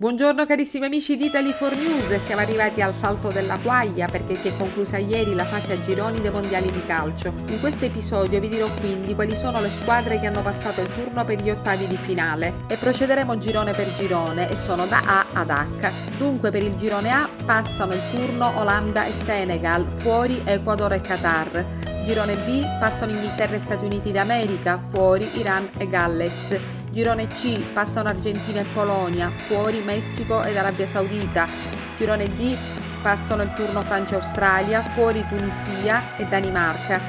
Buongiorno carissimi amici di Italy 4 News, siamo arrivati al salto della quaglia perché si è conclusa ieri la fase a gironi dei mondiali di calcio. In questo episodio vi dirò quindi quali sono le squadre che hanno passato il turno per gli ottavi di finale e procederemo girone per girone e sono da A ad H. Dunque per il girone A passano il turno Olanda e Senegal, fuori Ecuador e Qatar. Girone B passano Inghilterra e Stati Uniti d'America, fuori Iran e Galles. Girone C passano Argentina e Polonia, fuori Messico ed Arabia Saudita. Girone D passano il turno Francia e Australia, fuori Tunisia e Danimarca.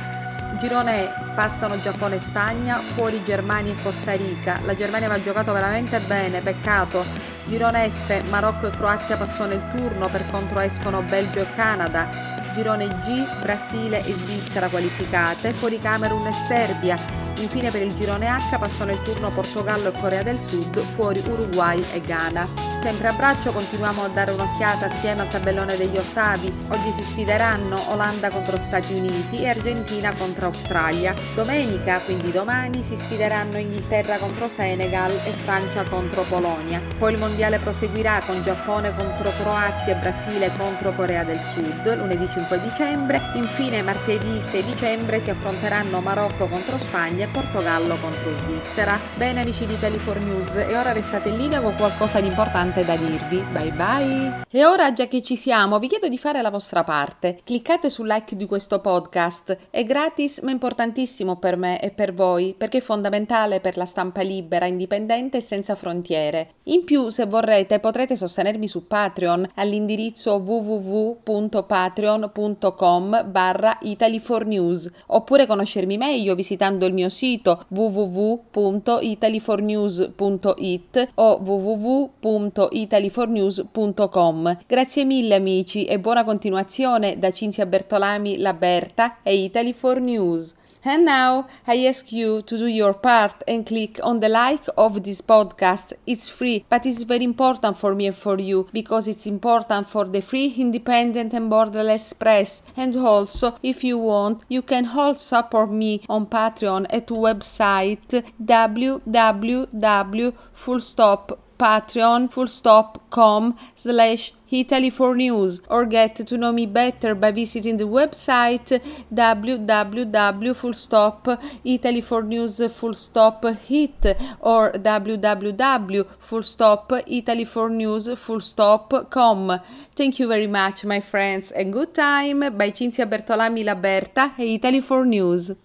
Girone E passano Giappone e Spagna, fuori Germania e Costa Rica. La Germania va giocato veramente bene, peccato. Girone F, Marocco e Croazia passano il turno, per contro escono Belgio e Canada. Girone G, Brasile e Svizzera qualificate, fuori Camerun e Serbia. Infine per il girone H passano il turno Portogallo e Corea del Sud, fuori Uruguay e Ghana. Sempre a braccio continuiamo a dare un'occhiata assieme al tabellone degli ottavi. Oggi si sfideranno Olanda contro Stati Uniti e Argentina contro Australia. Domenica, quindi domani, si sfideranno Inghilterra contro Senegal e Francia contro Polonia. Poi il mondiale proseguirà con Giappone contro Croazia e Brasile contro Corea del Sud, lunedì 5 dicembre. Infine martedì 6 dicembre si affronteranno Marocco contro Spagna Portogallo contro Svizzera. Bene amici di Tele4 News, e ora restate in linea con qualcosa di importante da dirvi. Bye bye! E ora, già che ci siamo, vi chiedo di fare la vostra parte. Cliccate sul like di questo podcast. È gratis ma importantissimo per me e per voi, perché è fondamentale per la stampa libera, indipendente e senza frontiere. In più, se vorrete, potrete sostenermi su Patreon all'indirizzo www.patreon.com barra Italy4News oppure conoscermi meglio visitando il mio sito www.italyfornews.it o www.italyfornews.com. Grazie mille amici e buona continuazione da Cinzia Bertolami, La Berta e Italy4 News. And now I ask you to do your part and click on the like of this podcast. It's free, but it's very important for me and for you because it's important for the free, independent, and borderless press. And also, if you want, you can also support me on Patreon at website www.fullstop patreon fullstop.com slash Italy for News or get to know me better by visiting the website www.fullstop or www.fullstop Thank you very much my friends and good time by Cinzia Bertolami Laberta e Italy for News.